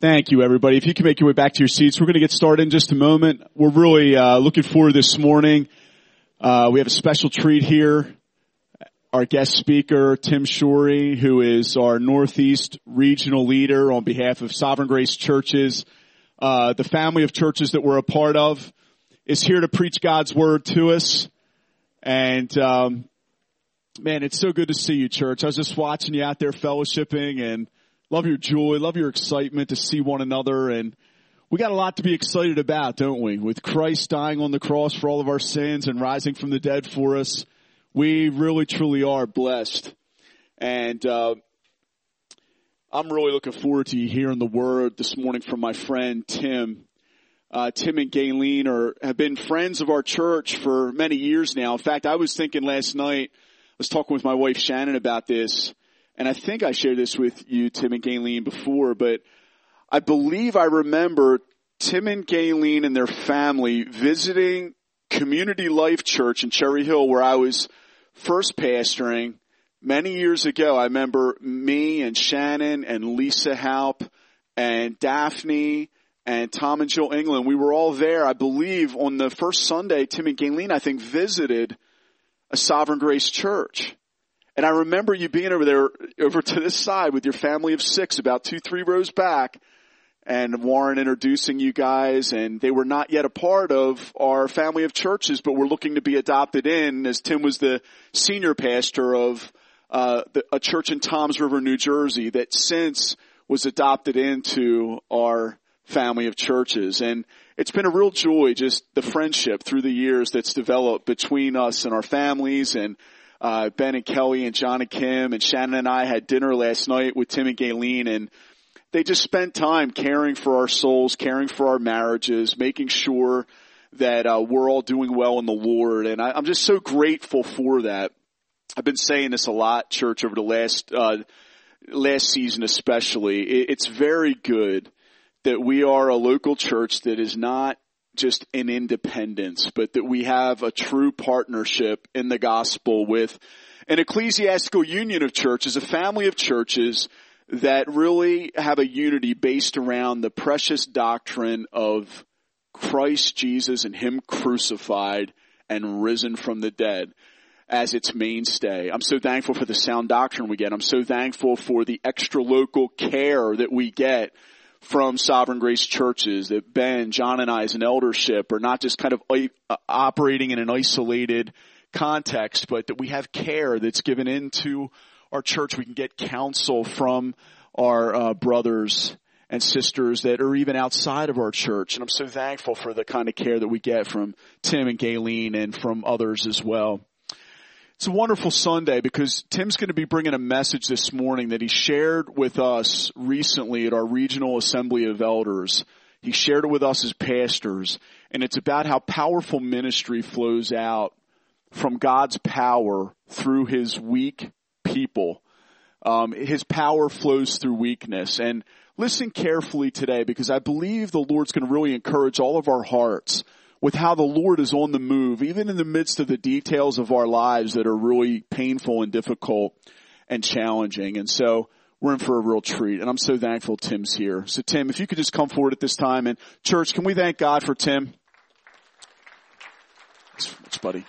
Thank you, everybody. If you can make your way back to your seats, we're going to get started in just a moment. We're really uh, looking forward this morning. Uh, we have a special treat here. Our guest speaker, Tim Shorey, who is our Northeast regional leader on behalf of Sovereign Grace Churches, uh, the family of churches that we're a part of, is here to preach God's word to us. And um, man, it's so good to see you, church. I was just watching you out there fellowshipping and Love your joy. Love your excitement to see one another. And we got a lot to be excited about, don't we? With Christ dying on the cross for all of our sins and rising from the dead for us, we really truly are blessed. And, uh, I'm really looking forward to hearing the word this morning from my friend Tim. Uh, Tim and Gayleen are, have been friends of our church for many years now. In fact, I was thinking last night, I was talking with my wife Shannon about this and I think I shared this with you, Tim and Gayleen, before, but I believe I remember Tim and Gayleen and their family visiting Community Life Church in Cherry Hill where I was first pastoring many years ago. I remember me and Shannon and Lisa Halp and Daphne and Tom and Jill England. We were all there, I believe, on the first Sunday, Tim and Gayleen, I think, visited a Sovereign Grace church. And I remember you being over there, over to this side with your family of six, about two, three rows back, and Warren introducing you guys, and they were not yet a part of our family of churches, but were looking to be adopted in, as Tim was the senior pastor of uh, the, a church in Toms River, New Jersey, that since was adopted into our family of churches. And it's been a real joy, just the friendship through the years that's developed between us and our families and uh, Ben and Kelly and John and Kim and Shannon and I had dinner last night with Tim and Gayleen and they just spent time caring for our souls, caring for our marriages, making sure that uh, we're all doing well in the Lord. And I, am just so grateful for that. I've been saying this a lot, church, over the last uh, last season, especially. It, it's very good that we are a local church that is not just an independence, but that we have a true partnership in the gospel with an ecclesiastical union of churches, a family of churches that really have a unity based around the precious doctrine of Christ Jesus and Him crucified and risen from the dead as its mainstay. I'm so thankful for the sound doctrine we get. I'm so thankful for the extra local care that we get from Sovereign Grace churches that Ben, John and I as an eldership are not just kind of uh, operating in an isolated context, but that we have care that's given into our church. We can get counsel from our uh, brothers and sisters that are even outside of our church. And I'm so thankful for the kind of care that we get from Tim and Gayleen and from others as well. It's a wonderful Sunday because Tim's going to be bringing a message this morning that he shared with us recently at our regional assembly of elders. He shared it with us as pastors and it's about how powerful ministry flows out from God's power through his weak people. Um, his power flows through weakness and listen carefully today because I believe the Lord's going to really encourage all of our hearts with how the Lord is on the move, even in the midst of the details of our lives that are really painful and difficult and challenging. And so we're in for a real treat. And I'm so thankful Tim's here. So Tim, if you could just come forward at this time and church, can we thank God for Tim? Thanks, buddy.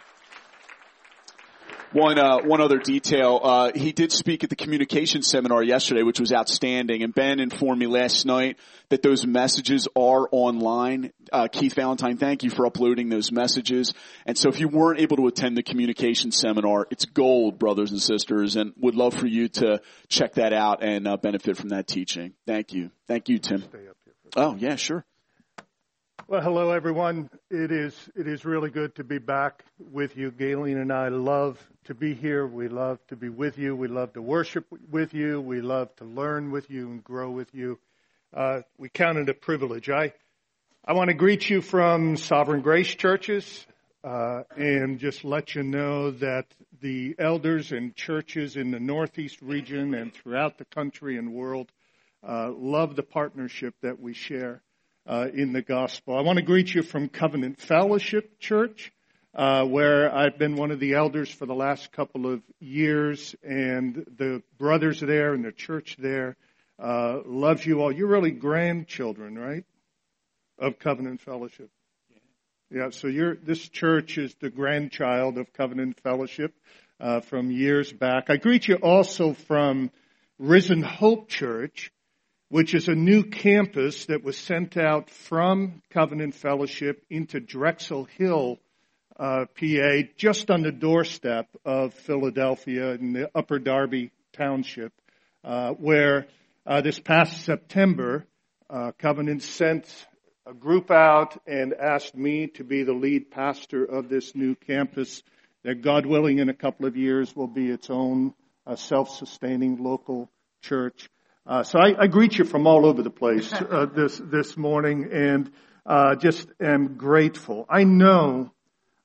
One uh, one other detail. Uh, he did speak at the communication seminar yesterday, which was outstanding. And Ben informed me last night that those messages are online. Uh, Keith Valentine, thank you for uploading those messages. And so, if you weren't able to attend the communication seminar, it's gold, brothers and sisters, and would love for you to check that out and uh, benefit from that teaching. Thank you. Thank you, Tim. Oh yeah, sure. Well, hello everyone. It is it is really good to be back with you. Gayleen and I love to be here. We love to be with you. We love to worship with you. We love to learn with you and grow with you. Uh, we count it a privilege. I I want to greet you from Sovereign Grace Churches uh, and just let you know that the elders and churches in the Northeast region and throughout the country and world uh, love the partnership that we share uh, in the gospel. I want to greet you from Covenant Fellowship Church, uh, where I've been one of the elders for the last couple of years, and the brothers there and the church there uh, loves you all. You're really grandchildren, right? Of Covenant Fellowship. Yeah, so you're, this church is the grandchild of Covenant Fellowship uh, from years back. I greet you also from Risen Hope Church, which is a new campus that was sent out from Covenant Fellowship into Drexel Hill, uh, PA, just on the doorstep of Philadelphia in the Upper Darby Township, uh, where uh, this past September, uh, Covenant sent a group out and asked me to be the lead pastor of this new campus that God willing in a couple of years will be its own uh, self-sustaining local church. Uh, so I, I, greet you from all over the place uh, this this morning, and uh, just am grateful. I know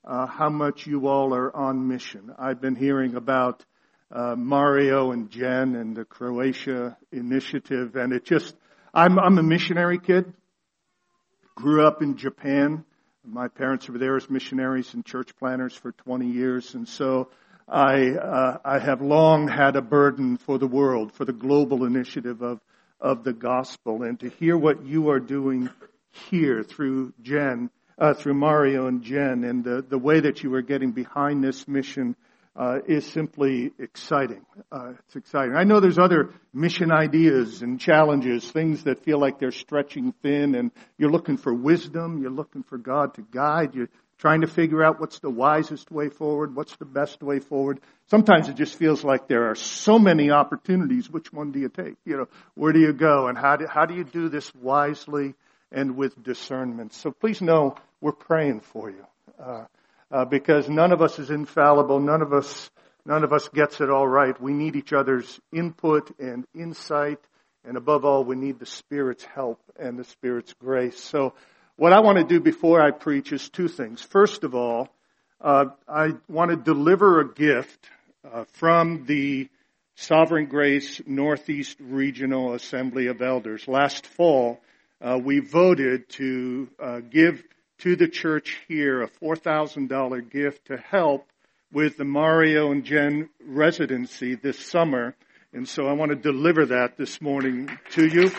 uh, how much you all are on mission. I've been hearing about uh, Mario and Jen and the Croatia initiative, and it just I'm I'm a missionary kid. Grew up in Japan. My parents were there as missionaries and church planners for 20 years, and so I, uh, I have long had a burden for the world, for the global initiative of, of the gospel, and to hear what you are doing here through Jen, uh, through Mario and Jen, and the, the way that you are getting behind this mission uh, is simply exciting. Uh, it's exciting. I know there's other mission ideas and challenges, things that feel like they're stretching thin, and you're looking for wisdom. You're looking for God to guide you trying to figure out what's the wisest way forward, what's the best way forward. Sometimes it just feels like there are so many opportunities. Which one do you take? You know, where do you go and how do, how do you do this wisely and with discernment? So please know we're praying for you. Uh, uh, because none of us is infallible. None of us, none of us gets it all right. We need each other's input and insight. And above all, we need the Spirit's help and the Spirit's grace. So what I want to do before I preach is two things. First of all, uh, I want to deliver a gift uh, from the Sovereign Grace Northeast Regional Assembly of Elders. Last fall, uh, we voted to uh, give to the church here a $4,000 gift to help with the Mario and Jen residency this summer. And so I want to deliver that this morning to you.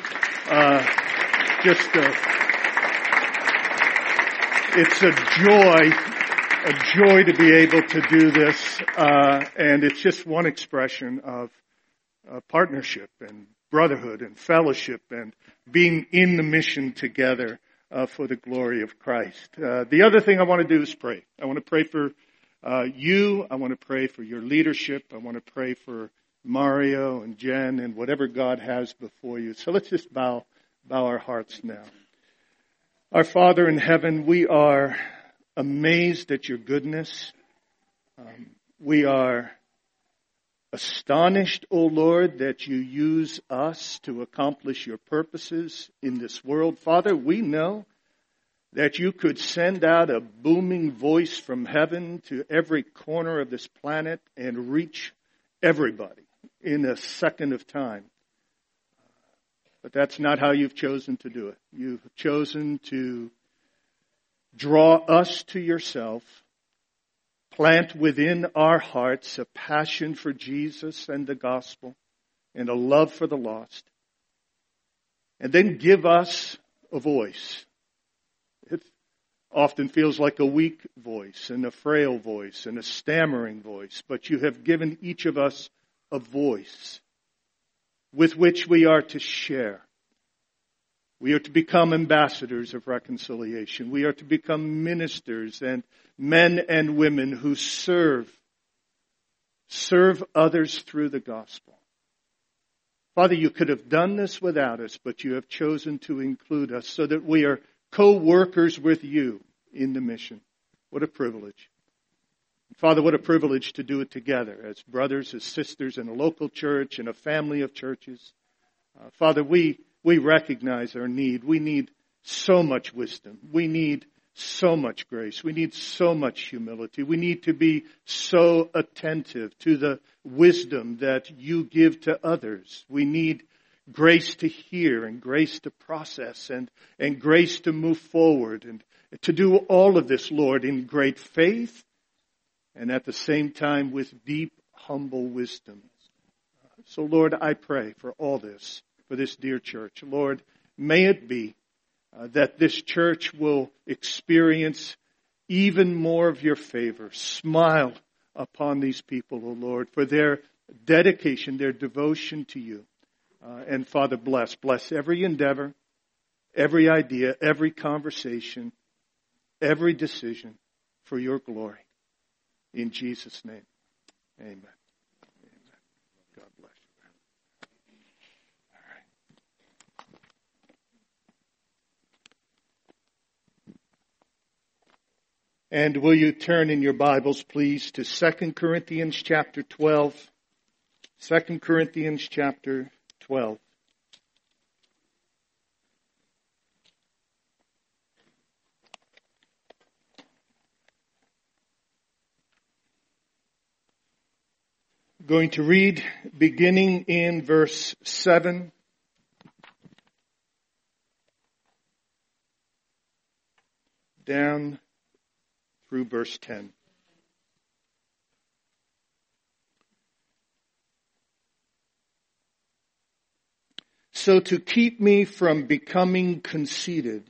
Uh, just it's a joy, a joy to be able to do this, uh, and it's just one expression of uh, partnership and brotherhood and fellowship and being in the mission together uh, for the glory of Christ. Uh, the other thing I want to do is pray. I want to pray for uh, you. I want to pray for your leadership. I want to pray for Mario and Jen and whatever God has before you. So let's just bow bow our hearts now. Our Father in heaven, we are amazed at your goodness. Um, we are astonished, O Lord, that you use us to accomplish your purposes in this world. Father, we know that you could send out a booming voice from heaven to every corner of this planet and reach everybody in a second of time. But that's not how you've chosen to do it. You've chosen to draw us to yourself, plant within our hearts a passion for Jesus and the gospel, and a love for the lost, and then give us a voice. It often feels like a weak voice and a frail voice and a stammering voice, but you have given each of us a voice with which we are to share. We are to become ambassadors of reconciliation. We are to become ministers and men and women who serve, serve others through the gospel. Father, you could have done this without us, but you have chosen to include us so that we are co-workers with you in the mission. What a privilege. Father, what a privilege to do it together as brothers, as sisters in a local church, in a family of churches. Uh, Father, we, we recognize our need. We need so much wisdom. We need so much grace. We need so much humility. We need to be so attentive to the wisdom that you give to others. We need grace to hear and grace to process and, and grace to move forward and to do all of this, Lord, in great faith and at the same time with deep, humble wisdom. So Lord, I pray for all this for this dear church. Lord, may it be uh, that this church will experience even more of your favor. Smile upon these people, O Lord, for their dedication, their devotion to you. Uh, and Father, bless. Bless every endeavor, every idea, every conversation, every decision for your glory. In Jesus' name, amen. God bless you. And will you turn in your Bibles, please, to 2 Corinthians chapter 12. 2 Corinthians chapter 12. Going to read beginning in verse 7 down through verse 10. So to keep me from becoming conceited,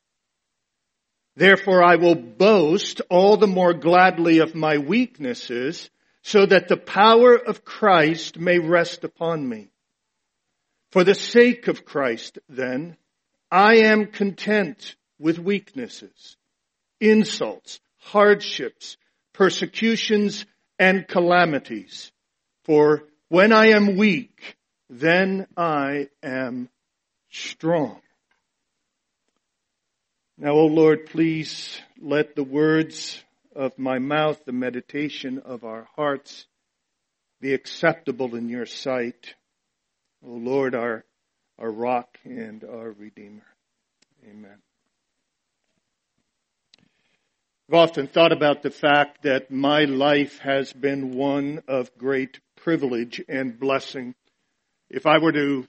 Therefore I will boast all the more gladly of my weaknesses, so that the power of Christ may rest upon me. For the sake of Christ, then, I am content with weaknesses insults, hardships, persecutions, and calamities. For when I am weak, then I am strong. Now, O Lord, please let the words of my mouth, the meditation of our hearts, be acceptable in your sight. O Lord, our, our rock and our redeemer. Amen. I've often thought about the fact that my life has been one of great privilege and blessing. If I were to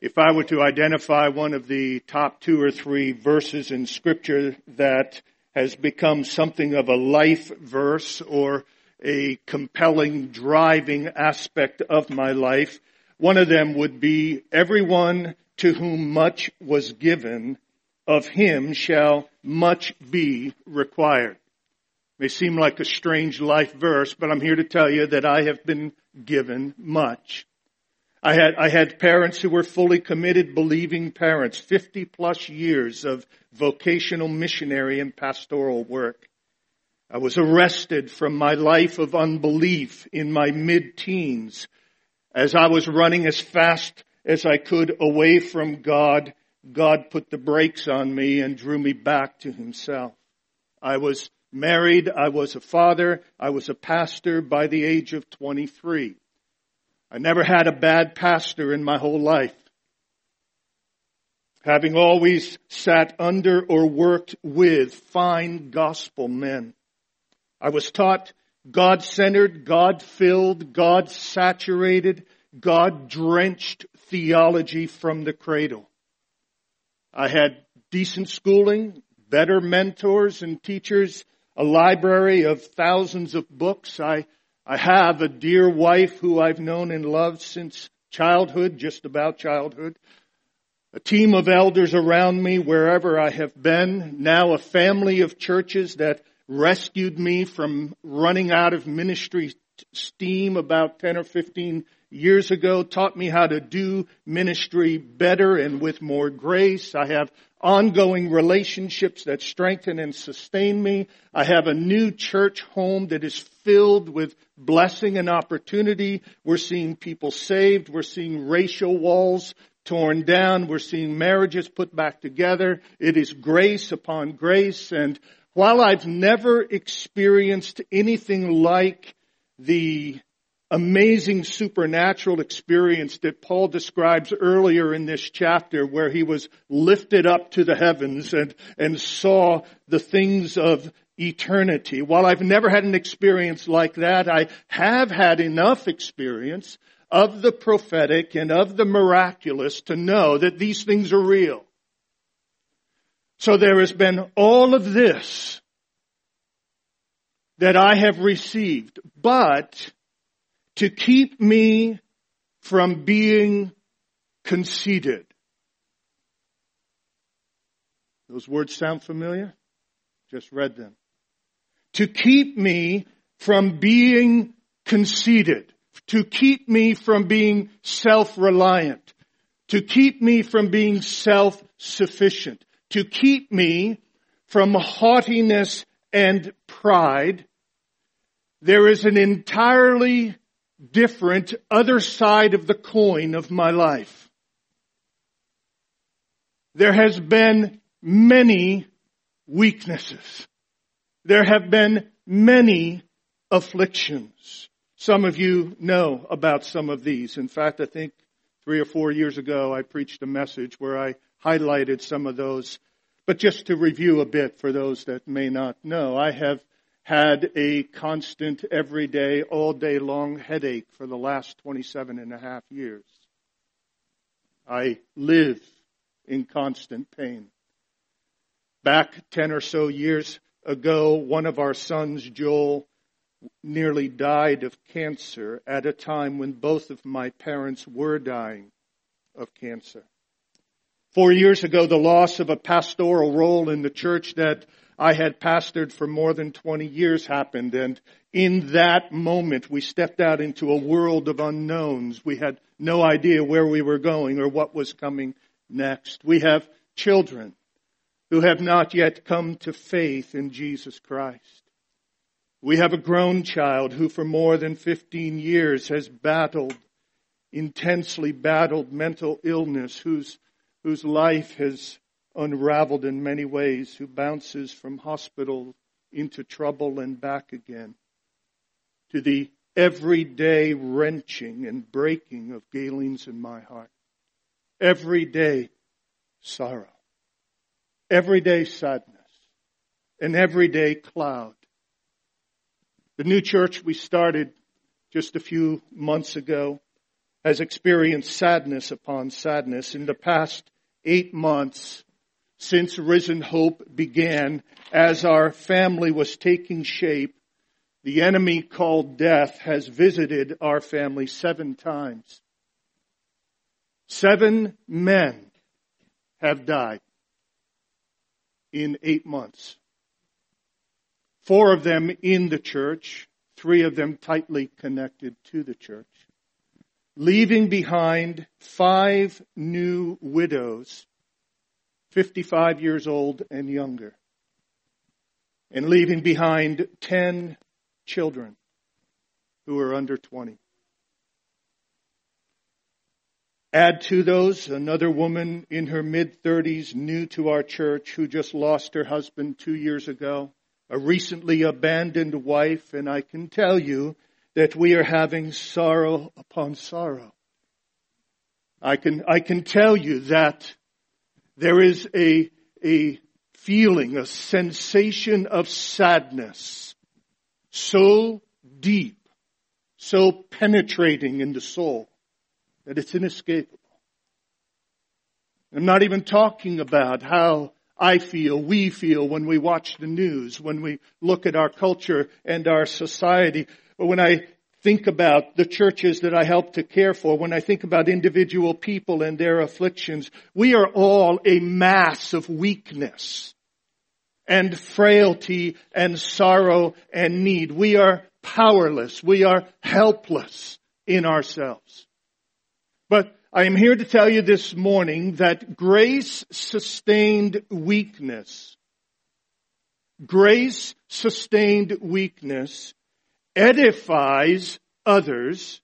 if I were to identify one of the top two or three verses in scripture that has become something of a life verse or a compelling driving aspect of my life, one of them would be everyone to whom much was given of him shall much be required. It May seem like a strange life verse, but I'm here to tell you that I have been given much. I had, I had parents who were fully committed, believing parents, 50 plus years of vocational missionary and pastoral work. I was arrested from my life of unbelief in my mid-teens as I was running as fast as I could away from God God put the brakes on me and drew me back to himself. I was married. I was a father. I was a pastor by the age of 23. I never had a bad pastor in my whole life. Having always sat under or worked with fine gospel men. I was taught God-centered, God-filled, God-saturated, God-drenched theology from the cradle. I had decent schooling, better mentors and teachers, a library of thousands of books. I, I have a dear wife who I've known and loved since childhood, just about childhood. A team of elders around me wherever I have been. Now a family of churches that rescued me from running out of ministry steam about 10 or 15 years ago, taught me how to do ministry better and with more grace. I have ongoing relationships that strengthen and sustain me. I have a new church home that is filled with blessing and opportunity. We're seeing people saved. We're seeing racial walls torn down. We're seeing marriages put back together. It is grace upon grace. And while I've never experienced anything like the amazing supernatural experience that Paul describes earlier in this chapter where he was lifted up to the heavens and, and saw the things of eternity. While I've never had an experience like that, I have had enough experience of the prophetic and of the miraculous to know that these things are real. So there has been all of this that I have received, but to keep me from being conceited. Those words sound familiar? Just read them. To keep me from being conceited. To keep me from being self-reliant. To keep me from being self-sufficient. To keep me from haughtiness and pride. There is an entirely different other side of the coin of my life. There has been many weaknesses. There have been many afflictions. Some of you know about some of these. In fact, I think three or four years ago I preached a message where I highlighted some of those. But just to review a bit for those that may not know, I have had a constant, everyday, all day long headache for the last 27 and a half years. I live in constant pain. Back 10 or so years ago, one of our sons, Joel, nearly died of cancer at a time when both of my parents were dying of cancer. Four years ago, the loss of a pastoral role in the church that I had pastored for more than 20 years happened and in that moment we stepped out into a world of unknowns. We had no idea where we were going or what was coming next. We have children who have not yet come to faith in Jesus Christ. We have a grown child who for more than 15 years has battled, intensely battled mental illness, whose, whose life has unraveled in many ways, who bounces from hospital into trouble and back again, to the everyday wrenching and breaking of Gayleen's in my heart. Everyday sorrow. Everyday sadness. An everyday cloud. The new church we started just a few months ago has experienced sadness upon sadness. In the past eight months, since Risen Hope began, as our family was taking shape, the enemy called death has visited our family seven times. Seven men have died in eight months. Four of them in the church, three of them tightly connected to the church, leaving behind five new widows 55 years old and younger, and leaving behind 10 children who are under 20. Add to those another woman in her mid 30s, new to our church, who just lost her husband two years ago, a recently abandoned wife, and I can tell you that we are having sorrow upon sorrow. I can, I can tell you that there is a, a feeling, a sensation of sadness so deep, so penetrating in the soul that it's inescapable. I'm not even talking about how I feel, we feel when we watch the news, when we look at our culture and our society, but when I think about the churches that I help to care for, when I think about individual people and their afflictions, we are all a mass of weakness and frailty and sorrow and need. We are powerless. We are helpless in ourselves. But I am here to tell you this morning that grace sustained weakness, grace sustained weakness edifies others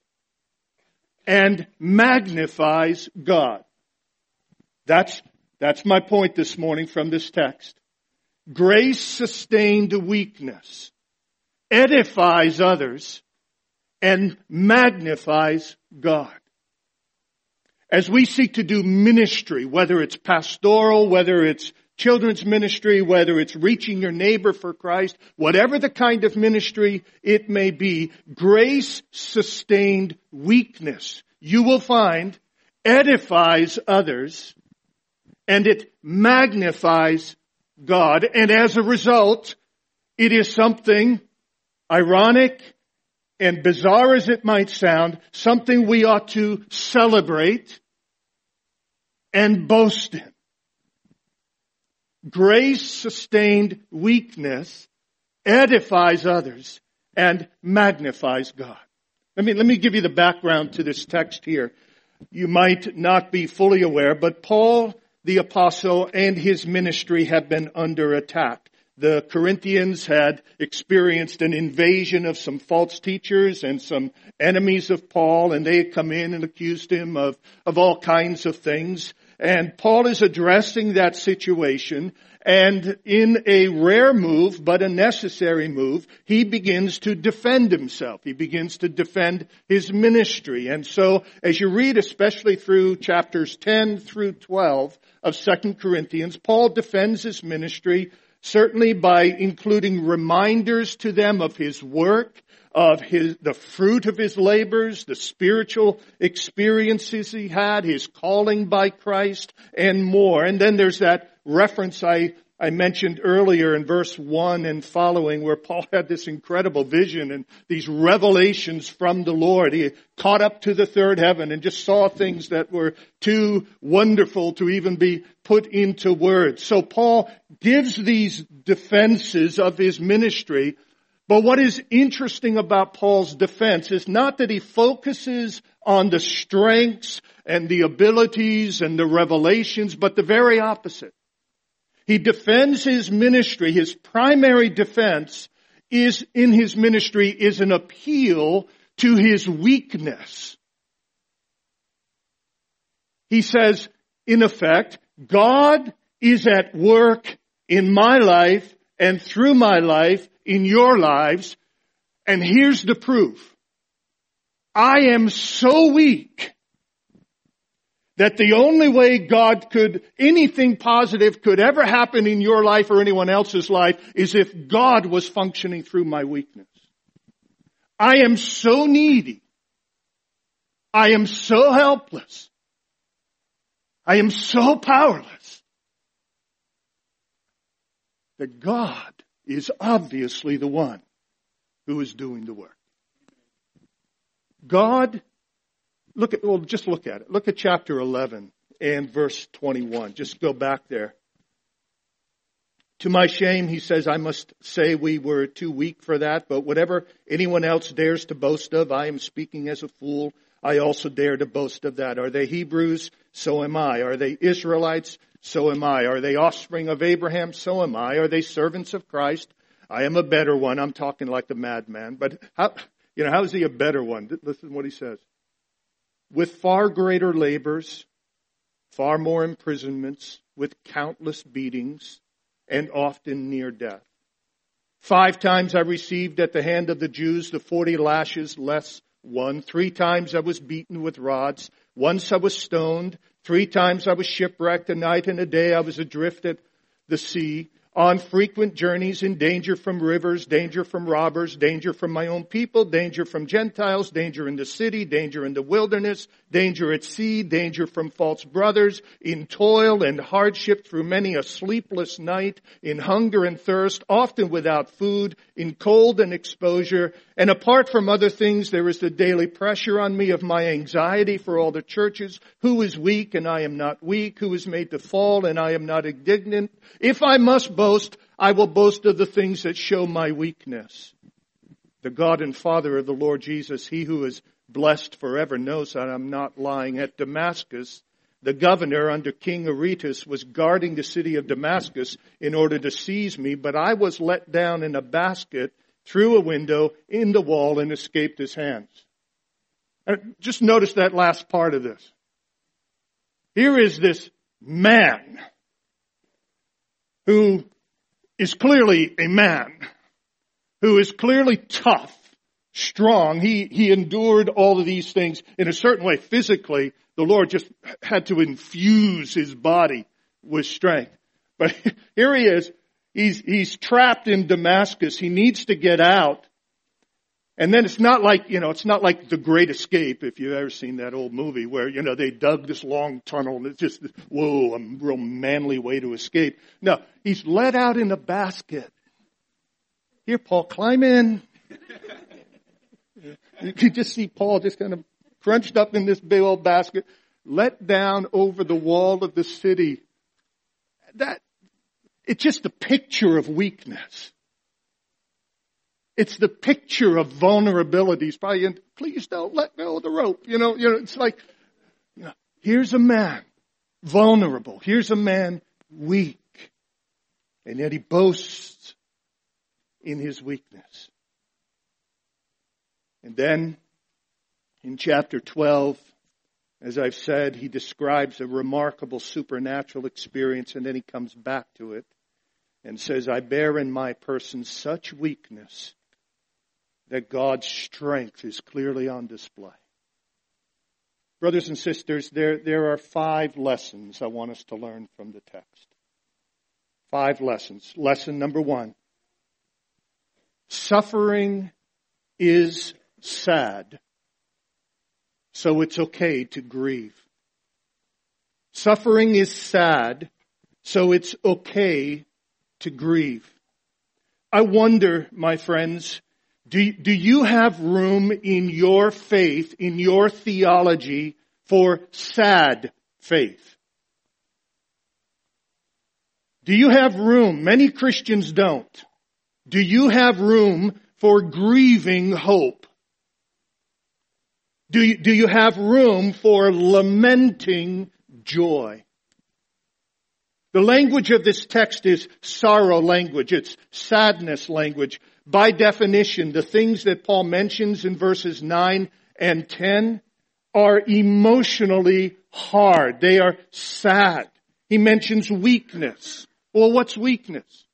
and magnifies God. That's, that's my point this morning from this text. Grace sustained weakness edifies others and magnifies God. As we seek to do ministry, whether it's pastoral, whether it's children's ministry, whether it's reaching your neighbor for Christ, whatever the kind of ministry it may be, grace sustained weakness, you will find edifies others and it magnifies God. And as a result, it is something ironic and bizarre as it might sound, something we ought to celebrate and boast in. Grace sustained weakness edifies others and magnifies God. Let me, let me give you the background to this text here. You might not be fully aware, but Paul the apostle and his ministry have been under attack. The Corinthians had experienced an invasion of some false teachers and some enemies of Paul, and they had come in and accused him of, of all kinds of things. And Paul is addressing that situation and in a rare move, but a necessary move, he begins to defend himself. He begins to defend his ministry. And so, as you read, especially through chapters 10 through 12 of 2 Corinthians, Paul defends his ministry certainly by including reminders to them of his work of his, the fruit of his labors, the spiritual experiences he had, his calling by Christ, and more. And then there's that reference I, I mentioned earlier in verse 1 and following where Paul had this incredible vision and these revelations from the Lord. He caught up to the third heaven and just saw things that were too wonderful to even be put into words. So Paul gives these defenses of his ministry but what is interesting about Paul's defense is not that he focuses on the strengths and the abilities and the revelations, but the very opposite. He defends his ministry. His primary defense is in his ministry is an appeal to his weakness. He says, in effect, God is at work in my life and through my life in your lives. And here's the proof. I am so weak that the only way God could, anything positive could ever happen in your life or anyone else's life is if God was functioning through my weakness. I am so needy. I am so helpless. I am so powerless that God is obviously the one who is doing the work. God, look at, well, just look at it. Look at chapter 11 and verse 21. Just go back there. To my shame, he says, I must say we were too weak for that, but whatever anyone else dares to boast of, I am speaking as a fool. I also dare to boast of that. Are they Hebrews? So am I. Are they Israelites? So am I. Are they offspring of Abraham? So am I. Are they servants of Christ? I am a better one. I'm talking like the madman. But how, you know, how is he a better one? Listen to what he says. With far greater labors, far more imprisonments, with countless beatings, and often near death. Five times I received at the hand of the Jews the forty lashes less one. Three times I was beaten with rods. Once I was stoned. Three times I was shipwrecked. A night and a day I was adrift at the sea on frequent journeys in danger from rivers, danger from robbers, danger from my own people, danger from Gentiles, danger in the city, danger in the wilderness, danger at sea, danger from false brothers, in toil and hardship through many a sleepless night, in hunger and thirst, often without food, in cold and exposure. And apart from other things, there is the daily pressure on me of my anxiety for all the churches. Who is weak and I am not weak? Who is made to fall and I am not indignant? If I must boast, I will boast of the things that show my weakness. The God and Father of the Lord Jesus, He who is blessed forever, knows that I'm not lying. At Damascus, the governor under King Aretas was guarding the city of Damascus in order to seize me, but I was let down in a basket through a window in the wall and escaped his hands. just notice that last part of this. Here is this man who is clearly a man, who is clearly tough, strong. He, he endured all of these things in a certain way. Physically, the Lord just had to infuse his body with strength. But here he is. He's, he's trapped in Damascus. He needs to get out. And then it's not like, you know, it's not like the great escape, if you've ever seen that old movie where, you know, they dug this long tunnel and it's just, whoa, a real manly way to escape. No, he's let out in a basket. Here, Paul, climb in. you can just see Paul just kind of crunched up in this big old basket, let down over the wall of the city. That, it's just a picture of weakness. It's the picture of vulnerabilities. Probably in, please don't let go of the rope. You know, you know, it's like, you know, here's a man vulnerable. Here's a man weak. And yet he boasts in his weakness. And then in chapter 12, as I've said, he describes a remarkable supernatural experience and then he comes back to it and says, I bear in my person such weakness that God's strength is clearly on display. Brothers and sisters, there, there are five lessons I want us to learn from the text. Five lessons. Lesson number one. Suffering is sad, so it's okay to grieve. Suffering is sad, so it's okay to grieve. I wonder, my friends, do, do you have room in your faith, in your theology, for sad faith? Do you have room? Many Christians don't. Do you have room for grieving hope? Do you, do you have room for lamenting joy? The language of this text is sorrow language. It's sadness language. By definition, the things that Paul mentions in verses 9 and 10 are emotionally hard. They are sad. He mentions weakness. Well, what's weakness?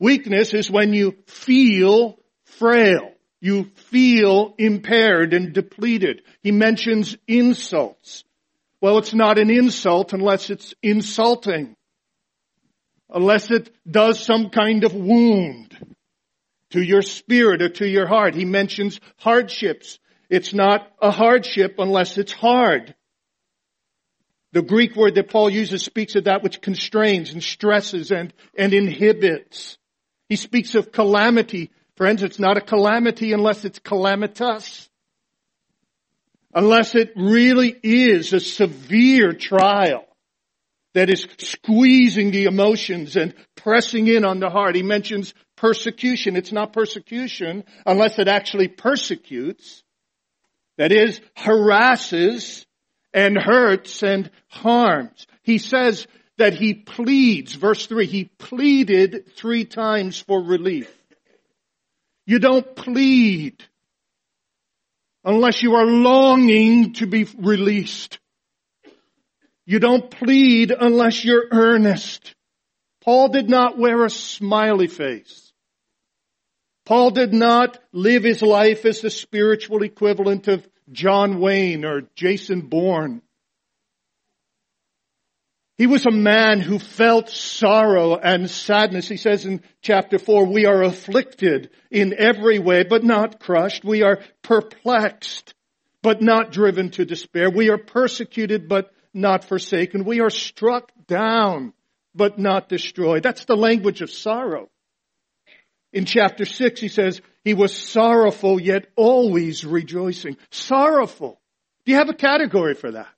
Weakness is when you feel frail. You feel impaired and depleted. He mentions insults. Well, it's not an insult unless it's insulting. Unless it does some kind of wound to your spirit or to your heart. He mentions hardships. It's not a hardship unless it's hard. The Greek word that Paul uses speaks of that which constrains and stresses and, and inhibits. He speaks of calamity Friends, it's not a calamity unless it's calamitous. Unless it really is a severe trial that is squeezing the emotions and pressing in on the heart. He mentions persecution. It's not persecution unless it actually persecutes. That is, harasses and hurts and harms. He says that he pleads, verse 3, he pleaded three times for relief. You don't plead unless you are longing to be released. You don't plead unless you're earnest. Paul did not wear a smiley face. Paul did not live his life as the spiritual equivalent of John Wayne or Jason Bourne. He was a man who felt sorrow and sadness. He says in chapter 4, we are afflicted in every way, but not crushed. We are perplexed, but not driven to despair. We are persecuted, but not forsaken. We are struck down, but not destroyed. That's the language of sorrow. In chapter 6, he says, he was sorrowful, yet always rejoicing. Sorrowful. Do you have a category for that?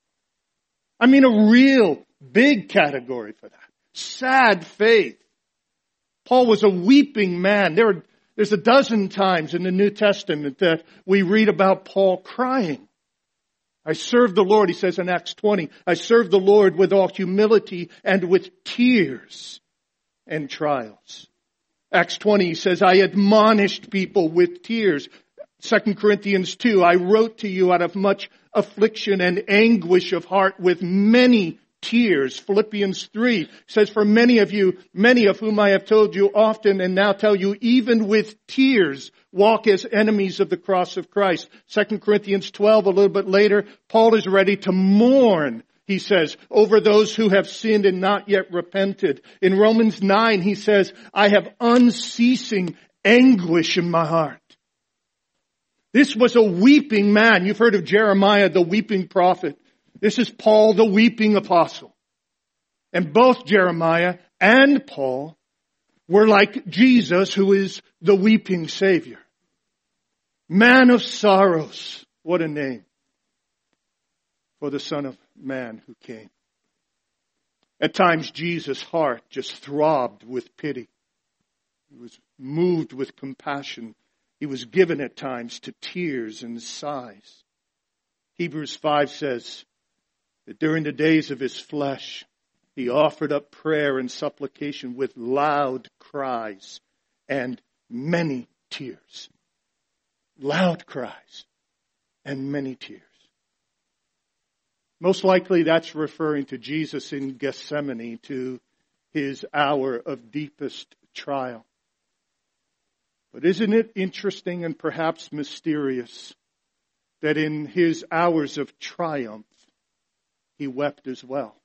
I mean, a real Big category for that. Sad faith. Paul was a weeping man. There are, there's a dozen times in the New Testament that we read about Paul crying. I serve the Lord, he says in Acts 20. I serve the Lord with all humility and with tears and trials. Acts 20, he says, I admonished people with tears. 2 Corinthians 2, I wrote to you out of much affliction and anguish of heart with many tears. Philippians 3 says, for many of you, many of whom I have told you often and now tell you, even with tears, walk as enemies of the cross of Christ. 2 Corinthians 12, a little bit later, Paul is ready to mourn he says, over those who have sinned and not yet repented. In Romans 9, he says, I have unceasing anguish in my heart. This was a weeping man. You've heard of Jeremiah, the weeping prophet. This is Paul, the weeping apostle. And both Jeremiah and Paul were like Jesus, who is the weeping savior. Man of sorrows. What a name for the son of man who came. At times Jesus' heart just throbbed with pity. He was moved with compassion. He was given at times to tears and sighs. Hebrews 5 says that during the days of his flesh, he offered up prayer and supplication with loud cries and many tears. Loud cries and many tears. Most likely that's referring to Jesus in Gethsemane, to his hour of deepest trial. But isn't it interesting and perhaps mysterious that in his hours of triumph, he wept as well?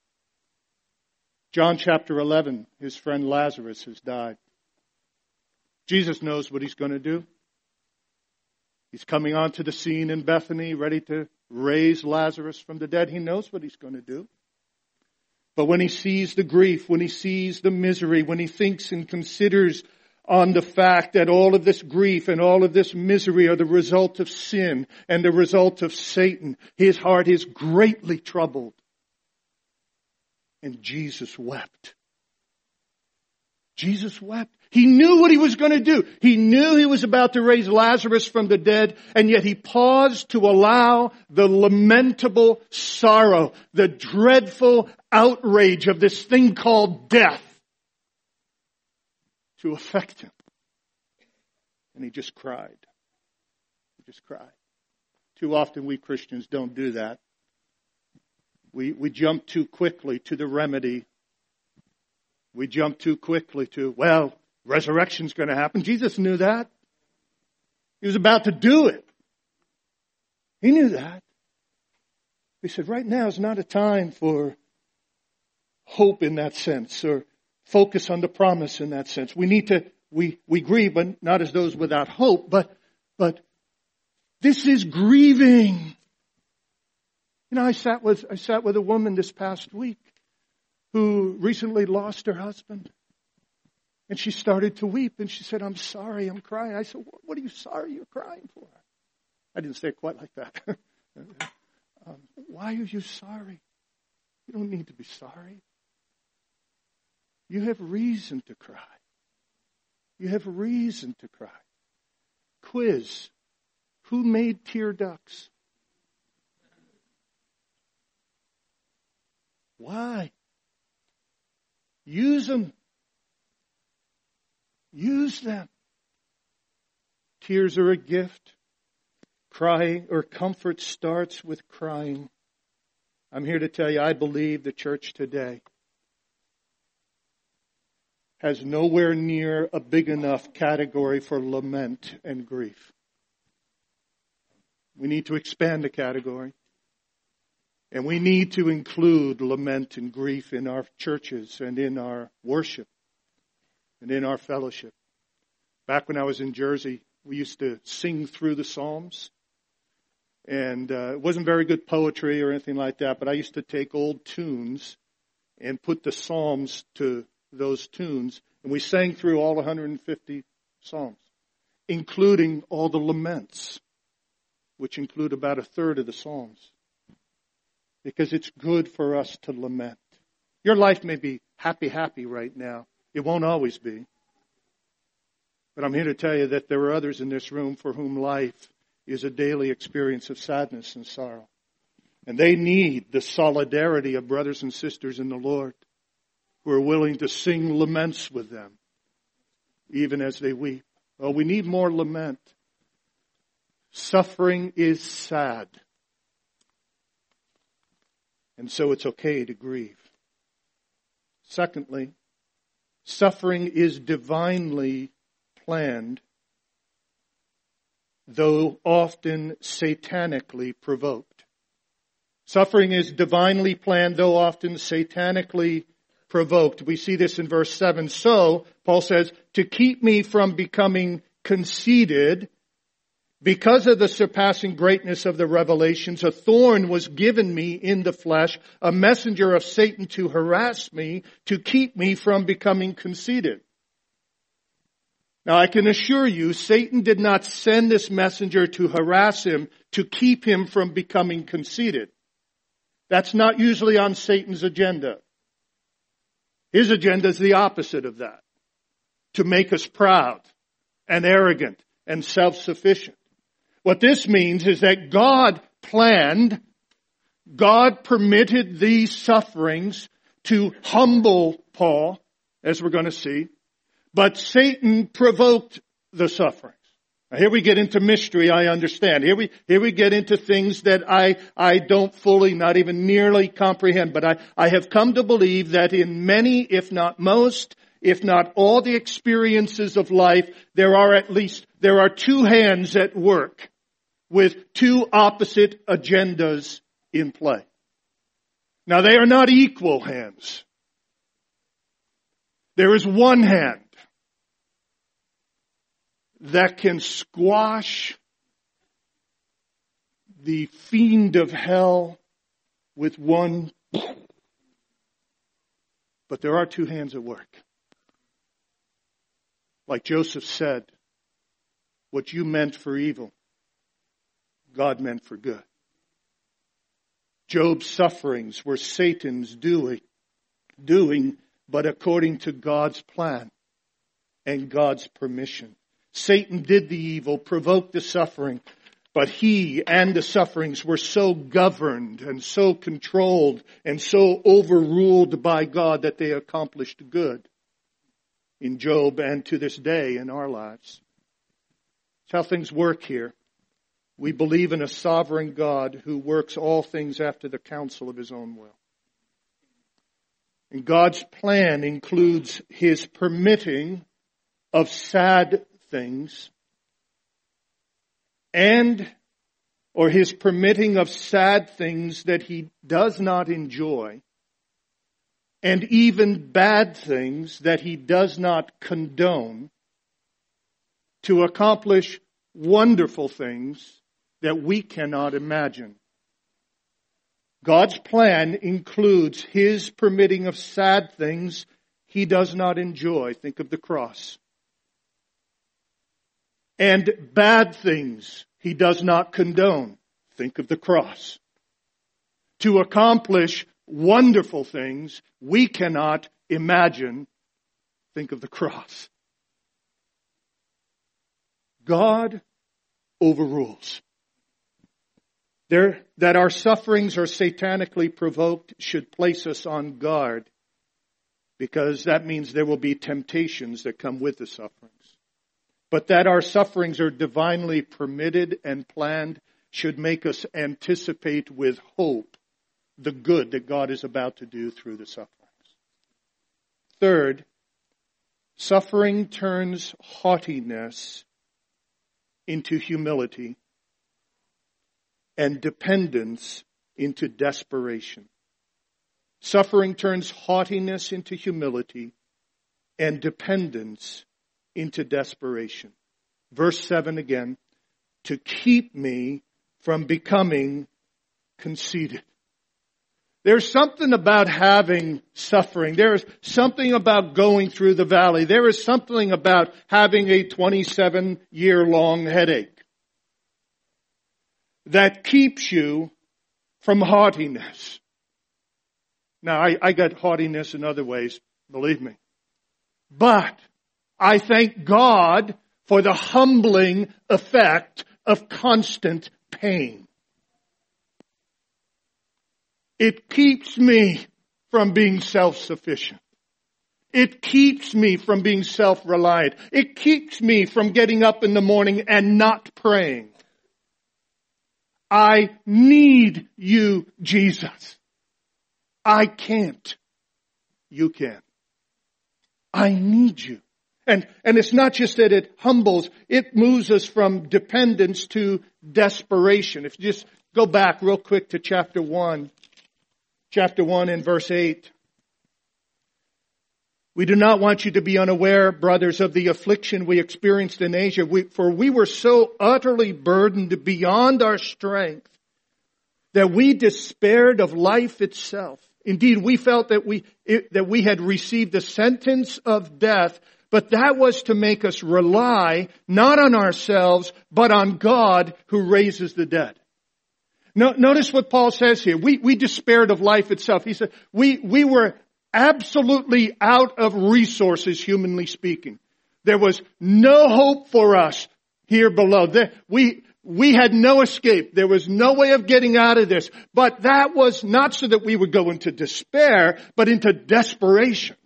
John chapter 11, his friend Lazarus has died. Jesus knows what he's going to do. He's coming onto the scene in Bethany, ready to raise Lazarus from the dead. He knows what he's going to do. But when he sees the grief, when he sees the misery, when he thinks and considers on the fact that all of this grief and all of this misery are the result of sin and the result of Satan, his heart is greatly troubled. And Jesus wept. Jesus wept. He knew what he was going to do. He knew he was about to raise Lazarus from the dead, and yet he paused to allow the lamentable sorrow, the dreadful outrage of this thing called death to affect him. And he just cried. He just cried. Too often we Christians don't do that. We, we jump too quickly to the remedy we jump too quickly to, well, resurrection's going to happen. Jesus knew that. He was about to do it. He knew that. He said, right now is not a time for hope in that sense or focus on the promise in that sense. We need to, we, we grieve, but not as those without hope, but, but this is grieving. You know, I sat with, I sat with a woman this past week who recently lost her husband. And she started to weep and she said, I'm sorry, I'm crying. I said, What are you sorry you're crying for? I didn't say it quite like that. um, why are you sorry? You don't need to be sorry. You have reason to cry. You have reason to cry. Quiz. Who made tear ducts? Why? Use them. Use them. Tears are a gift. Crying or comfort starts with crying. I'm here to tell you, I believe the church today has nowhere near a big enough category for lament and grief. We need to expand the category. And we need to include lament and grief in our churches and in our worship and in our fellowship. Back when I was in Jersey, we used to sing through the Psalms. And uh, it wasn't very good poetry or anything like that, but I used to take old tunes and put the Psalms to those tunes. And we sang through all 150 Psalms, including all the laments, which include about a third of the Psalms because it's good for us to lament. Your life may be happy, happy right now. It won't always be. But I'm here to tell you that there are others in this room for whom life is a daily experience of sadness and sorrow. And they need the solidarity of brothers and sisters in the Lord who are willing to sing laments with them, even as they weep. Well, we need more lament. Suffering is sad. And so it's okay to grieve. Secondly, suffering is divinely planned, though often satanically provoked. Suffering is divinely planned, though often satanically provoked. We see this in verse 7. So, Paul says, to keep me from becoming conceited, because of the surpassing greatness of the revelations, a thorn was given me in the flesh, a messenger of Satan to harass me, to keep me from becoming conceited. Now I can assure you, Satan did not send this messenger to harass him, to keep him from becoming conceited. That's not usually on Satan's agenda. His agenda is the opposite of that. To make us proud and arrogant and self-sufficient. What this means is that God planned, God permitted these sufferings to humble Paul, as we're going to see, but Satan provoked the sufferings. Now here we get into mystery, I understand. Here we, here we get into things that I, I don't fully, not even nearly comprehend, but I, I have come to believe that in many, if not most, if not all the experiences of life, there are at least, there are two hands at work with two opposite agendas in play. Now they are not equal hands. There is one hand that can squash the fiend of hell with one. But there are two hands at work. Like Joseph said, what you meant for evil, God meant for good. Job's sufferings were Satan's doing, doing, but according to God's plan and God's permission. Satan did the evil, provoked the suffering, but he and the sufferings were so governed and so controlled and so overruled by God that they accomplished good in Job and to this day in our lives. It's how things work here. We believe in a sovereign God who works all things after the counsel of his own will. And God's plan includes his permitting of sad things and or his permitting of sad things that he does not enjoy and even bad things that he does not condone to accomplish wonderful things that we cannot imagine. God's plan includes his permitting of sad things he does not enjoy. Think of the cross and bad things he does not condone. Think of the cross. To accomplish wonderful things we cannot imagine. Think of the cross. God overrules. There, that our sufferings are satanically provoked should place us on guard because that means there will be temptations that come with the sufferings. but that our sufferings are divinely permitted and planned should make us anticipate with hope the good that God is about to do through the sufferings. Third, suffering turns haughtiness into humility and dependence into desperation. Suffering turns haughtiness into humility and dependence into desperation. Verse 7 again, to keep me from becoming conceited. There's something about having suffering. There is something about going through the valley. There is something about having a 27 year long headache that keeps you from haughtiness. Now, I, I got haughtiness in other ways, believe me. But I thank God for the humbling effect of constant pain. It keeps me from being self-sufficient. It keeps me from being self-reliant. It keeps me from getting up in the morning and not praying. I need you, Jesus. I can't. You can. I need you. And, and it's not just that it humbles, it moves us from dependence to desperation. If you just go back real quick to chapter 1, chapter 1 and verse 8. We do not want you to be unaware, brothers, of the affliction we experienced in Asia, we, for we were so utterly burdened beyond our strength that we despaired of life itself. Indeed, we felt that we, it, that we had received the sentence of death, but that was to make us rely not on ourselves, but on God who raises the dead. No, notice what Paul says here. We, we despaired of life itself. He said, we, we were absolutely out of resources, humanly speaking. There was no hope for us here below. There, we, we had no escape. There was no way of getting out of this. But that was not so that we would go into despair, but into desperation.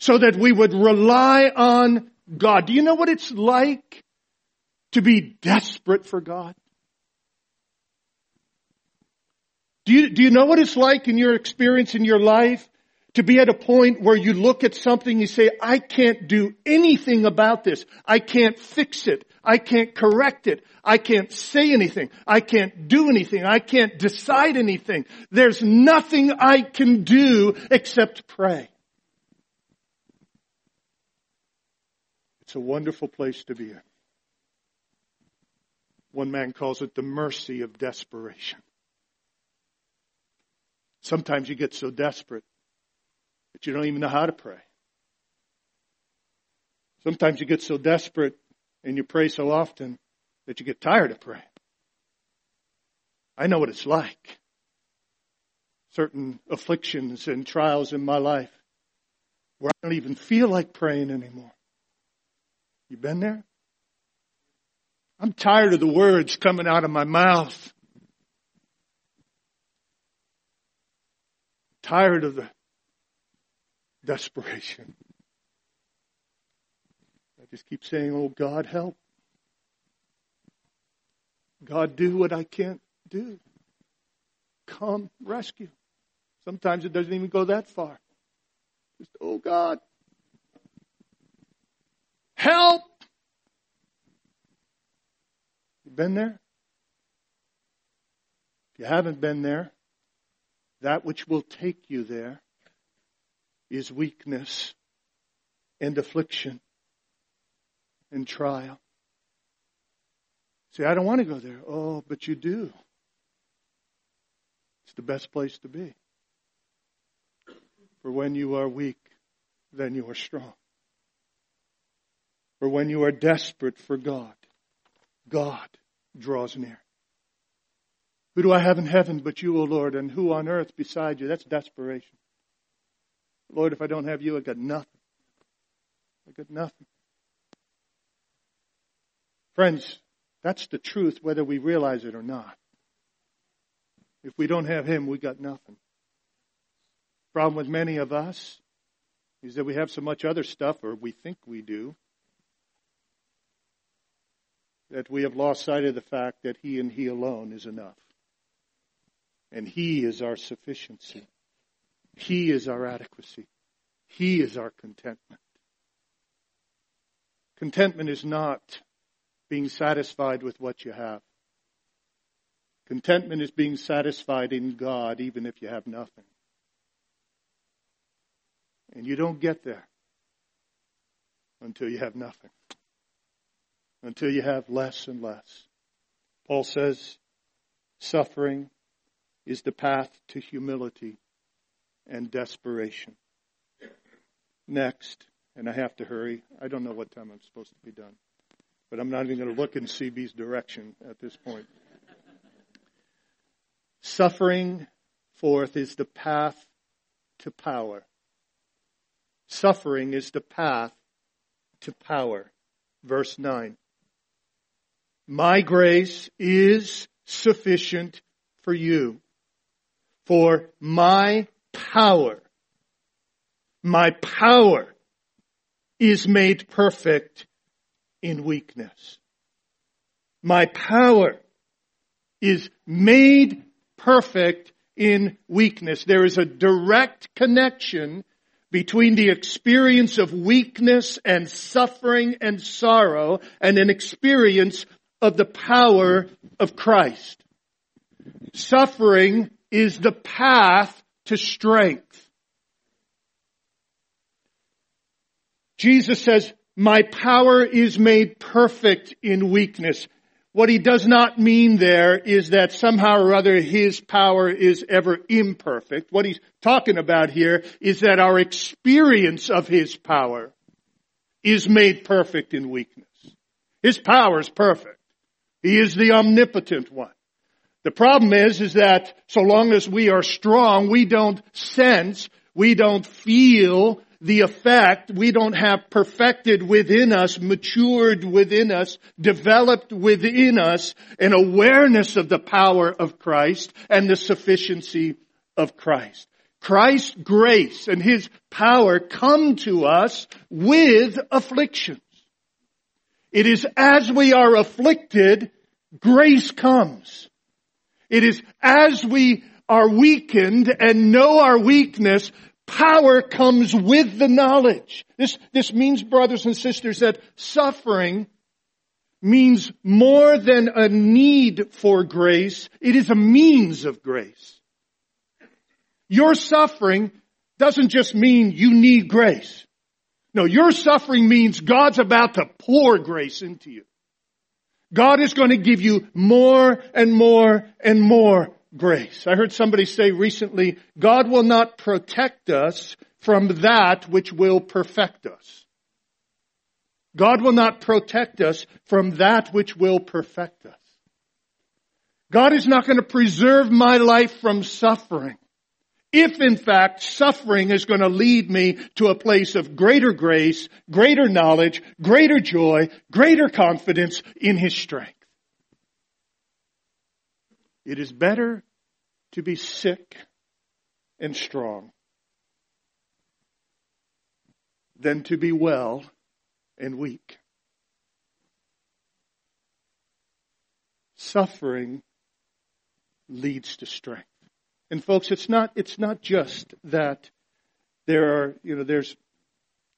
So that we would rely on God. Do you know what it's like to be desperate for God? Do you, do you know what it's like in your experience in your life to be at a point where you look at something, you say, I can't do anything about this. I can't fix it. I can't correct it. I can't say anything. I can't do anything. I can't decide anything. There's nothing I can do except pray. It's a wonderful place to be in. One man calls it the mercy of desperation. Sometimes you get so desperate that you don't even know how to pray. Sometimes you get so desperate and you pray so often that you get tired of praying. I know what it's like. Certain afflictions and trials in my life where I don't even feel like praying anymore. You been there? I'm tired of the words coming out of my mouth. Tired of the desperation. I just keep saying, Oh God, help. God, do what I can't do. Come rescue. Sometimes it doesn't even go that far. Just, oh God, help. You been there? If you haven't been there, that which will take you there is weakness and affliction and trial. Say, I don't want to go there. Oh, but you do. It's the best place to be. For when you are weak, then you are strong. For when you are desperate for God, God draws near. Who do I have in heaven but you, O Lord, and who on earth beside you? That's desperation. Lord, if I don't have you, I've got nothing. I've got nothing. Friends, that's the truth whether we realize it or not. If we don't have him, we got nothing. Problem with many of us is that we have so much other stuff, or we think we do, that we have lost sight of the fact that he and he alone is enough. And He is our sufficiency. He is our adequacy. He is our contentment. Contentment is not being satisfied with what you have. Contentment is being satisfied in God even if you have nothing. And you don't get there until you have nothing. Until you have less and less. Paul says, suffering is the path to humility and desperation. Next, and I have to hurry. I don't know what time I'm supposed to be done, but I'm not even going to look in CB's direction at this point. Suffering, fourth, is the path to power. Suffering is the path to power. Verse 9. My grace is sufficient for you, for my power, my power is made perfect in weakness. My power is made perfect in weakness. There is a direct connection between the experience of weakness and suffering and sorrow and an experience of the power of Christ. Suffering is the path to strength. Jesus says, my power is made perfect in weakness. What he does not mean there is that somehow or other his power is ever imperfect. What he's talking about here is that our experience of his power is made perfect in weakness. His power is perfect. He is the omnipotent one. The problem is, is that so long as we are strong, we don't sense, we don't feel the effect we don't have perfected within us, matured within us, developed within us an awareness of the power of Christ and the sufficiency of Christ. Christ's grace and His power come to us with afflictions. It is as we are afflicted, grace comes. It is as we are weakened and know our weakness, Power comes with the knowledge. This, this means, brothers and sisters, that suffering means more than a need for grace. It is a means of grace. Your suffering doesn't just mean you need grace. No, your suffering means God's about to pour grace into you. God is going to give you more and more and more grace. I heard somebody say recently, God will not protect us from that which will perfect us. God will not protect us from that which will perfect us. God is not going to preserve my life from suffering. If in fact suffering is going to lead me to a place of greater grace, greater knowledge, greater joy, greater confidence in His strength. It is better to be sick and strong than to be well and weak. Suffering leads to strength. And folks, it's not, it's not just that there are, you know, there's,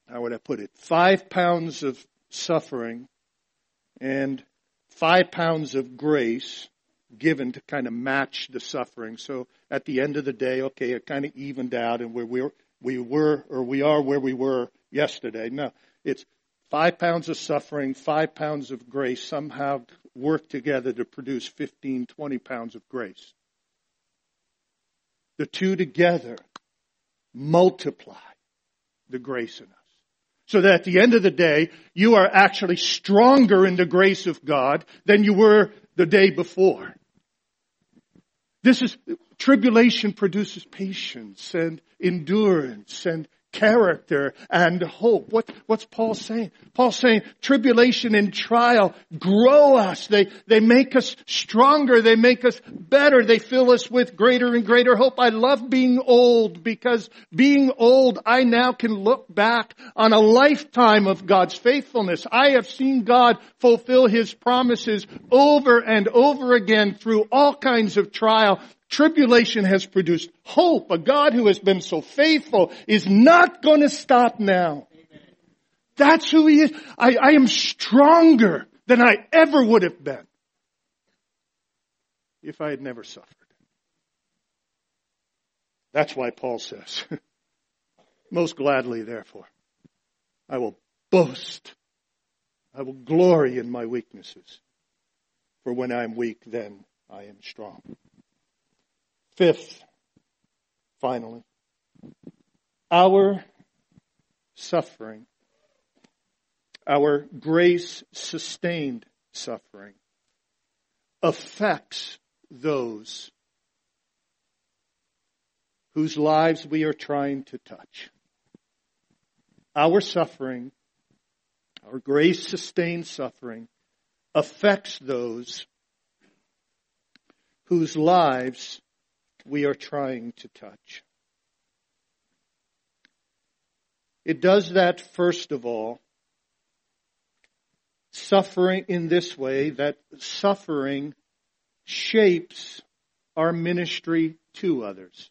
how would I put it, five pounds of suffering and five pounds of grace given to kind of match the suffering. So at the end of the day, okay, it kind of evened out and where we were, we were or we are where we were yesterday. No, it's five pounds of suffering, five pounds of grace somehow work together to produce 15, 20 pounds of grace. The two together multiply the grace in us. So that at the end of the day, you are actually stronger in the grace of God than you were the day before. This is, tribulation produces patience and endurance and character and hope. What, what's Paul saying? Paul's saying tribulation and trial grow us. They, they make us stronger. They make us better. They fill us with greater and greater hope. I love being old because being old, I now can look back on a lifetime of God's faithfulness. I have seen God fulfill His promises over and over again through all kinds of trial. Tribulation has produced hope. A God who has been so faithful is not going to stop now. That's who he is. I, I am stronger than I ever would have been if I had never suffered. That's why Paul says, most gladly therefore, I will boast. I will glory in my weaknesses. For when I am weak, then I am strong. Fifth, finally, our suffering, our grace sustained suffering, affects those whose lives we are trying to touch. Our suffering, our grace sustained suffering, affects those whose lives we are trying to touch. It does that first of all, suffering in this way, that suffering shapes our ministry to others.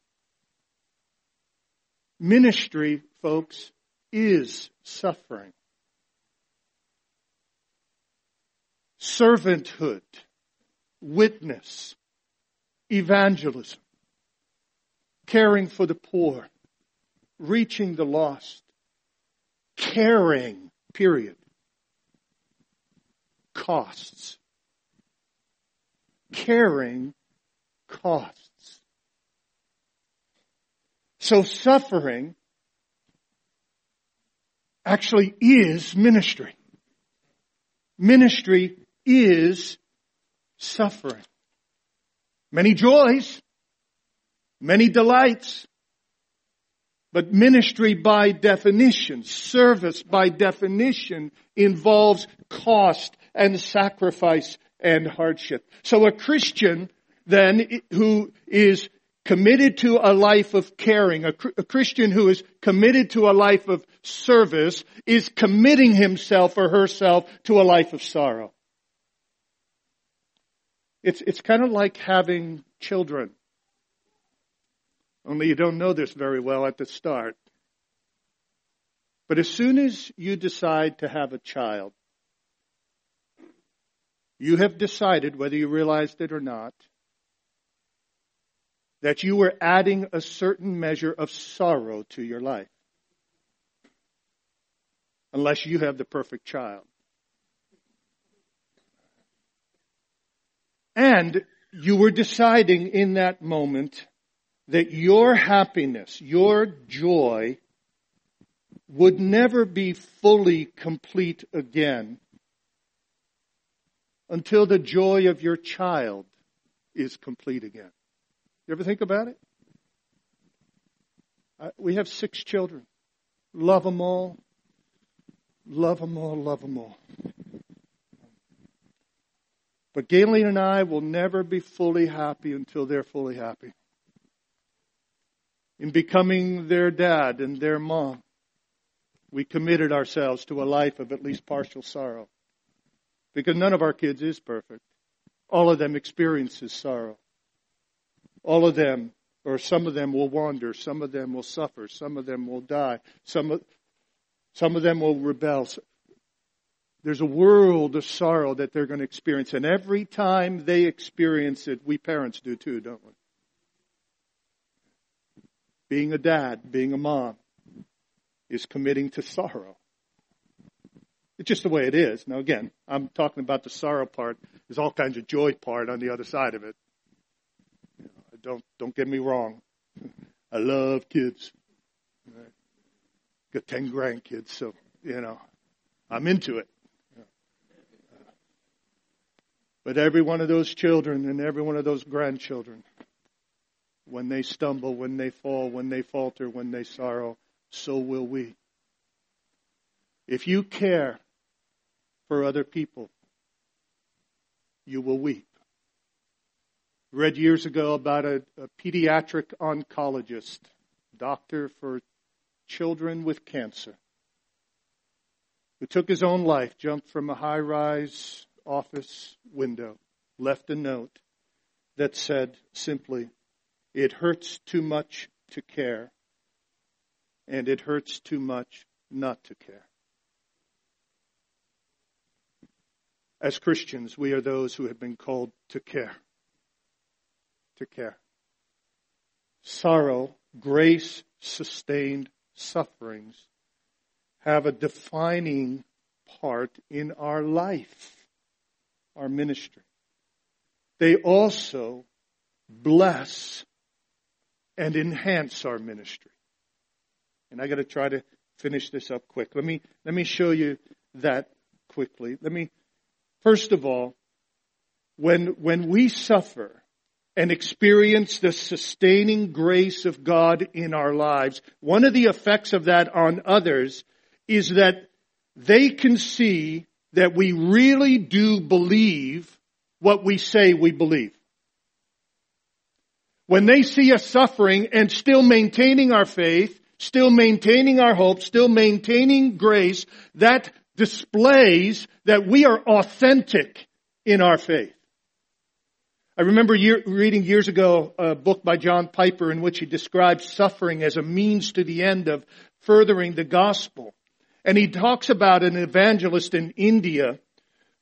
Ministry, folks, is suffering. Servanthood, witness, evangelism, caring for the poor, reaching the lost, caring, period, costs. Caring costs. So suffering actually is ministry. Ministry is suffering. Many joys, many delights, but ministry by definition, service by definition involves cost and sacrifice and hardship. So a Christian then who is committed to a life of caring, a, a, Christian who is committed to a life of service is committing himself or herself to a life of sorrow. It's, it's kind of like having children. Only you don't know this very well at the start. But as soon as you decide to have a child, you have decided, whether you realized it or not, that you were adding a certain measure of sorrow to your life. Unless you have the perfect child. And you were deciding in that moment that your happiness, your joy, would never be fully complete again until the joy of your child is complete again. You ever think about it? we have six children. Love them all. Love them all, love them all. But Gayleen and I will never be fully happy until they're fully happy. In becoming their dad and their mom, we committed ourselves to a life of at least partial sorrow. Because none of our kids is perfect. All of them experiences sorrow. All of them, or some of them will wander, some of them will suffer, some of them will die, some of, some of them will rebel. There's a world of sorrow that they're going to experience. And every time they experience it, we parents do too, don't we? Being a dad, being a mom, is committing to sorrow. It's just the way it is. Now again, I'm talking about the sorrow part. There's all kinds of joy part on the other side of it. Don't don't get me wrong. I love kids. Got ten grandkids, so you know, I'm into it. But every one of those children and every one of those grandchildren, when they stumble, when they fall, when they falter, when they sorrow, so will we. If you care for other people, you will weep. Read years ago about a, a pediatric oncologist, doctor for children with cancer, who took his own life, jumped from a high rise office window left a note that said simply, It hurts too much to care, and it hurts too much not to care. As Christians, we are those who have been called to care. To care. Sorrow, grace sustained sufferings have a defining part in our life our ministry. They also bless and enhance our ministry. And I got to try to finish this up quick. Let me let me show you that quickly. Let me first of all when when we suffer and experience the sustaining grace of God in our lives, one of the effects of that on others is that they can see that we really do believe what we say we believe. When they see us suffering and still maintaining our faith, still maintaining our hope, still maintaining grace, that displays that we are authentic in our faith. I remember year, reading years ago a book by John Piper in which he described suffering as a means to the end of furthering the gospel. And he talks about an evangelist in India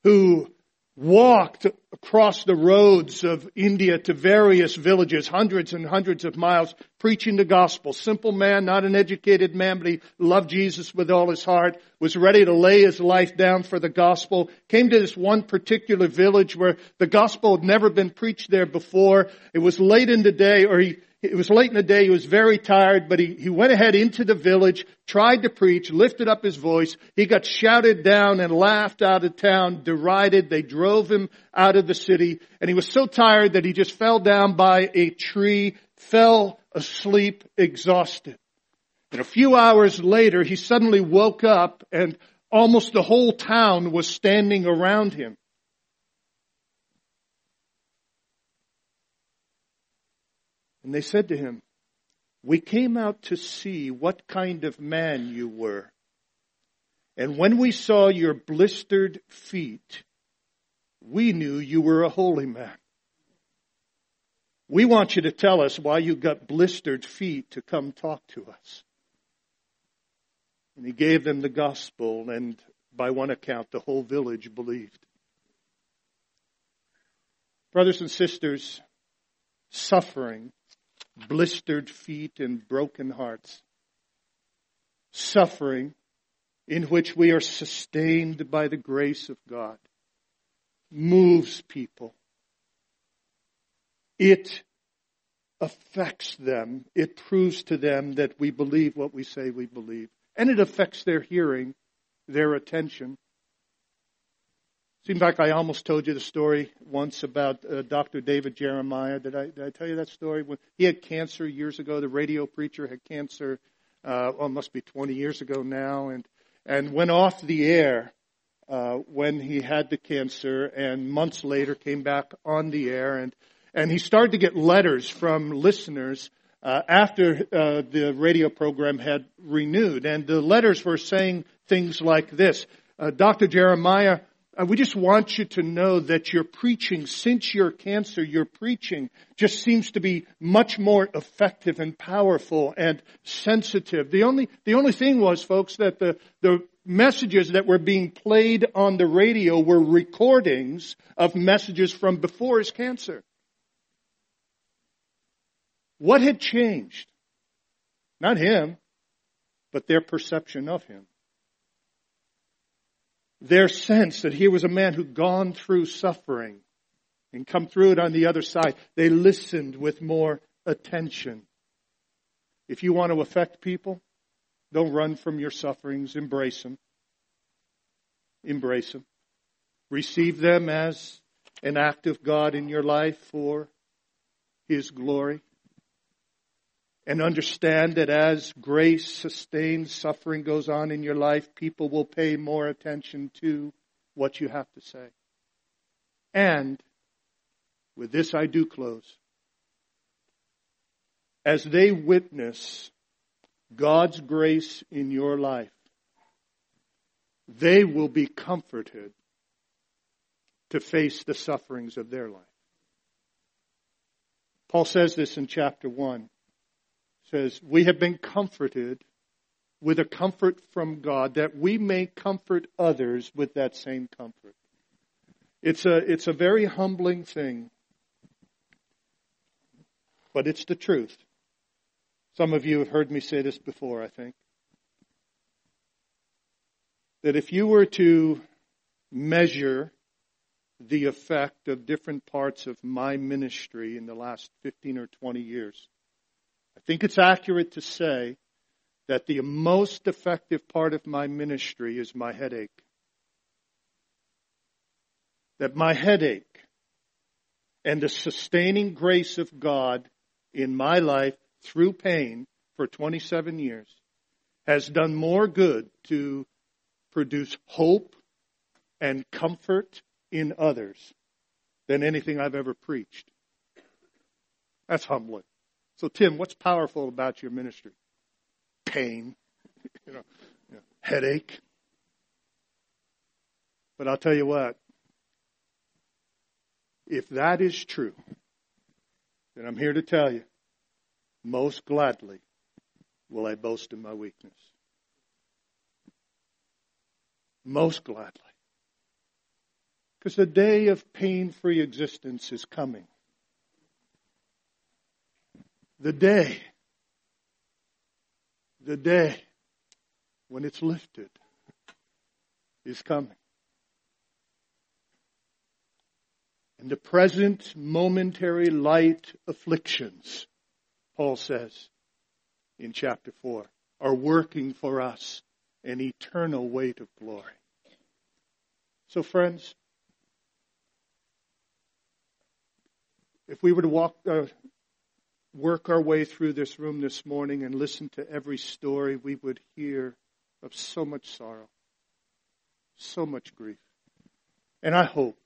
who walked across the roads of India to various villages, hundreds and hundreds of miles, preaching the gospel. Simple man, not an educated man, but he loved Jesus with all his heart, was ready to lay his life down for the gospel, came to this one particular village where the gospel had never been preached there before. It was late in the day, or he, it was late in the day. He was very tired, but he, he went ahead into the village, tried to preach, lifted up his voice. He got shouted down and laughed out of town, derided. They drove him out of the city. And he was so tired that he just fell down by a tree, fell asleep, exhausted. And a few hours later, he suddenly woke up and almost the whole town was standing around him. And they said to him, We came out to see what kind of man you were. And when we saw your blistered feet, we knew you were a holy man. We want you to tell us why you got blistered feet to come talk to us. And he gave them the gospel, and by one account, the whole village believed. Brothers and sisters, suffering blistered feet and broken hearts. Suffering in which we are sustained by the grace of God moves people. It affects them. It proves to them that we believe what we say we believe. And it affects their hearing, their attention. Seems like I almost told you the story once about uh, Dr. David Jeremiah. Did I, did I tell you that story? When he had cancer years ago. The radio preacher had cancer. Uh, well, must be 20 years ago now, and and went off the air uh, when he had the cancer, and months later came back on the air, and and he started to get letters from listeners uh, after uh, the radio program had renewed, and the letters were saying things like this: uh, Dr. Jeremiah Uh, we just want you to know that your preaching, since your cancer, your preaching just seems to be much more effective and powerful and sensitive. The only, the only thing was, folks, that the, the messages that were being played on the radio were recordings of messages from before his cancer. What had changed? Not him, but their perception of him their sense that he was a man who'd gone through suffering and come through it on the other side. They listened with more attention. If you want to affect people, don't run from your sufferings. Embrace them. Embrace them. Receive them as an act of God in your life for His glory and understand that as grace sustained suffering goes on in your life, people will pay more attention to what you have to say. And with this I do close. As they witness God's grace in your life, they will be comforted to face the sufferings of their life. Paul says this in chapter 1 says, We have been comforted with a comfort from God that we may comfort others with that same comfort. It's a, it's a very humbling thing, but it's the truth. Some of you have heard me say this before, I think. That if you were to measure the effect of different parts of my ministry in the last 15 or 20 years, think it's accurate to say that the most effective part of my ministry is my headache. That my headache and the sustaining grace of God in my life through pain for 27 years has done more good to produce hope and comfort in others than anything I've ever preached. That's humbling. So, Tim, what's powerful about your ministry? Pain, you know, you know, headache. But I'll tell you what, If that is true, then I'm here to tell you, most gladly will I boast in my weakness. Most gladly. Because the day of pain free existence is coming. The day, the day when it's lifted is coming. And the present momentary light afflictions, Paul says in chapter 4, are working for us an eternal weight of glory. So friends, if we were to walk, uh, work our way through this room this morning and listen to every story, we would hear of so much sorrow, so much grief. And I hope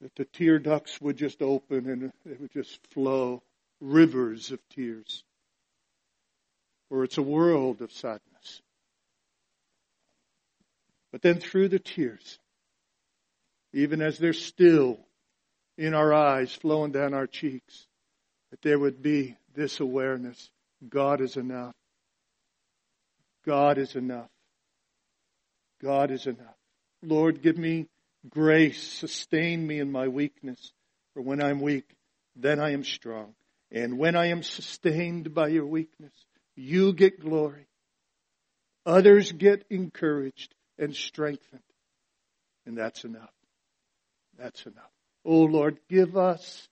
that the tear ducts would just open and it would just flow rivers of tears. For it's a world of sadness. But then through the tears, even as they're still in our eyes, flowing down our cheeks, that there would be this awareness God is enough. God is enough. God is enough. Lord, give me grace, sustain me in my weakness. For when I'm weak, then I am strong. And when I am sustained by your weakness, you get glory. Others get encouraged and strengthened. And that's enough. That's enough. Oh Lord, give us,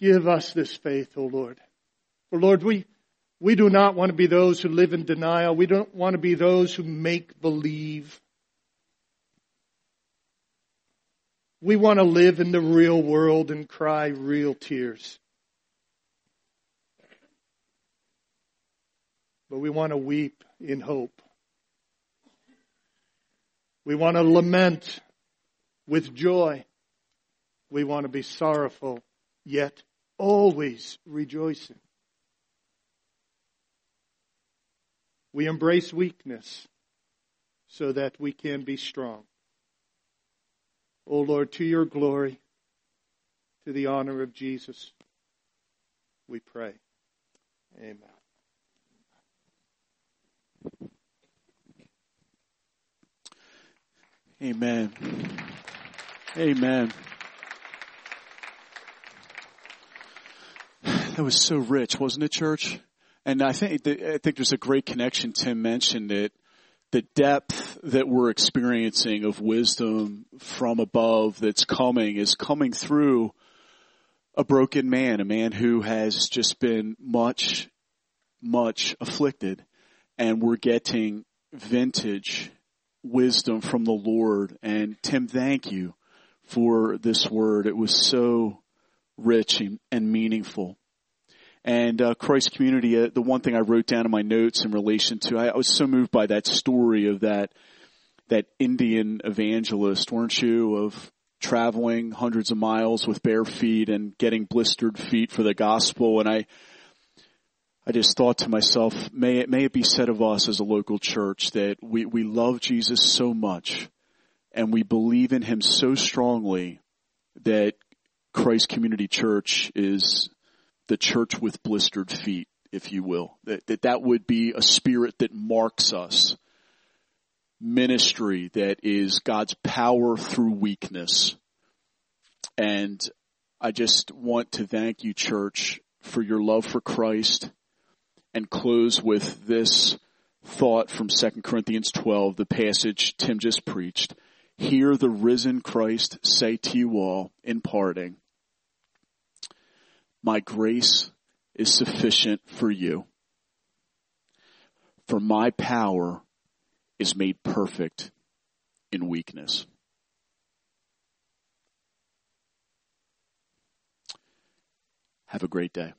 give us this faith, O Lord. For Lord, we, we do not want to be those who live in denial. We don't want to be those who make believe. We want to live in the real world and cry real tears. But we want to weep in hope. We want to lament with joy. We want to be sorrowful, yet always rejoicing. We embrace weakness so that we can be strong. O oh Lord, to your glory, to the honor of Jesus, we pray. Amen. Amen. Amen. That was so rich, wasn't it, church? And I think I think there's a great connection. Tim mentioned it the depth that we're experiencing of wisdom from above that's coming is coming through a broken man, a man who has just been much, much afflicted. And we're getting vintage wisdom from the Lord. And Tim, thank you for this word. It was so rich and meaningful. And uh, Christ Community, uh, the one thing I wrote down in my notes in relation to, I, I was so moved by that story of that that Indian evangelist, weren't you, of traveling hundreds of miles with bare feet and getting blistered feet for the gospel. And I, I just thought to myself, may it, may it be said of us as a local church that we, we love Jesus so much and we believe in him so strongly that Christ Community Church is the church with blistered feet, if you will. That, that that would be a spirit that marks us. Ministry that is God's power through weakness. And I just want to thank you, church, for your love for Christ and close with this thought from 2 Corinthians 12, the passage Tim just preached. Hear the risen Christ say to you all in parting, my grace is sufficient for you. For my power is made perfect in weakness. Have a great day.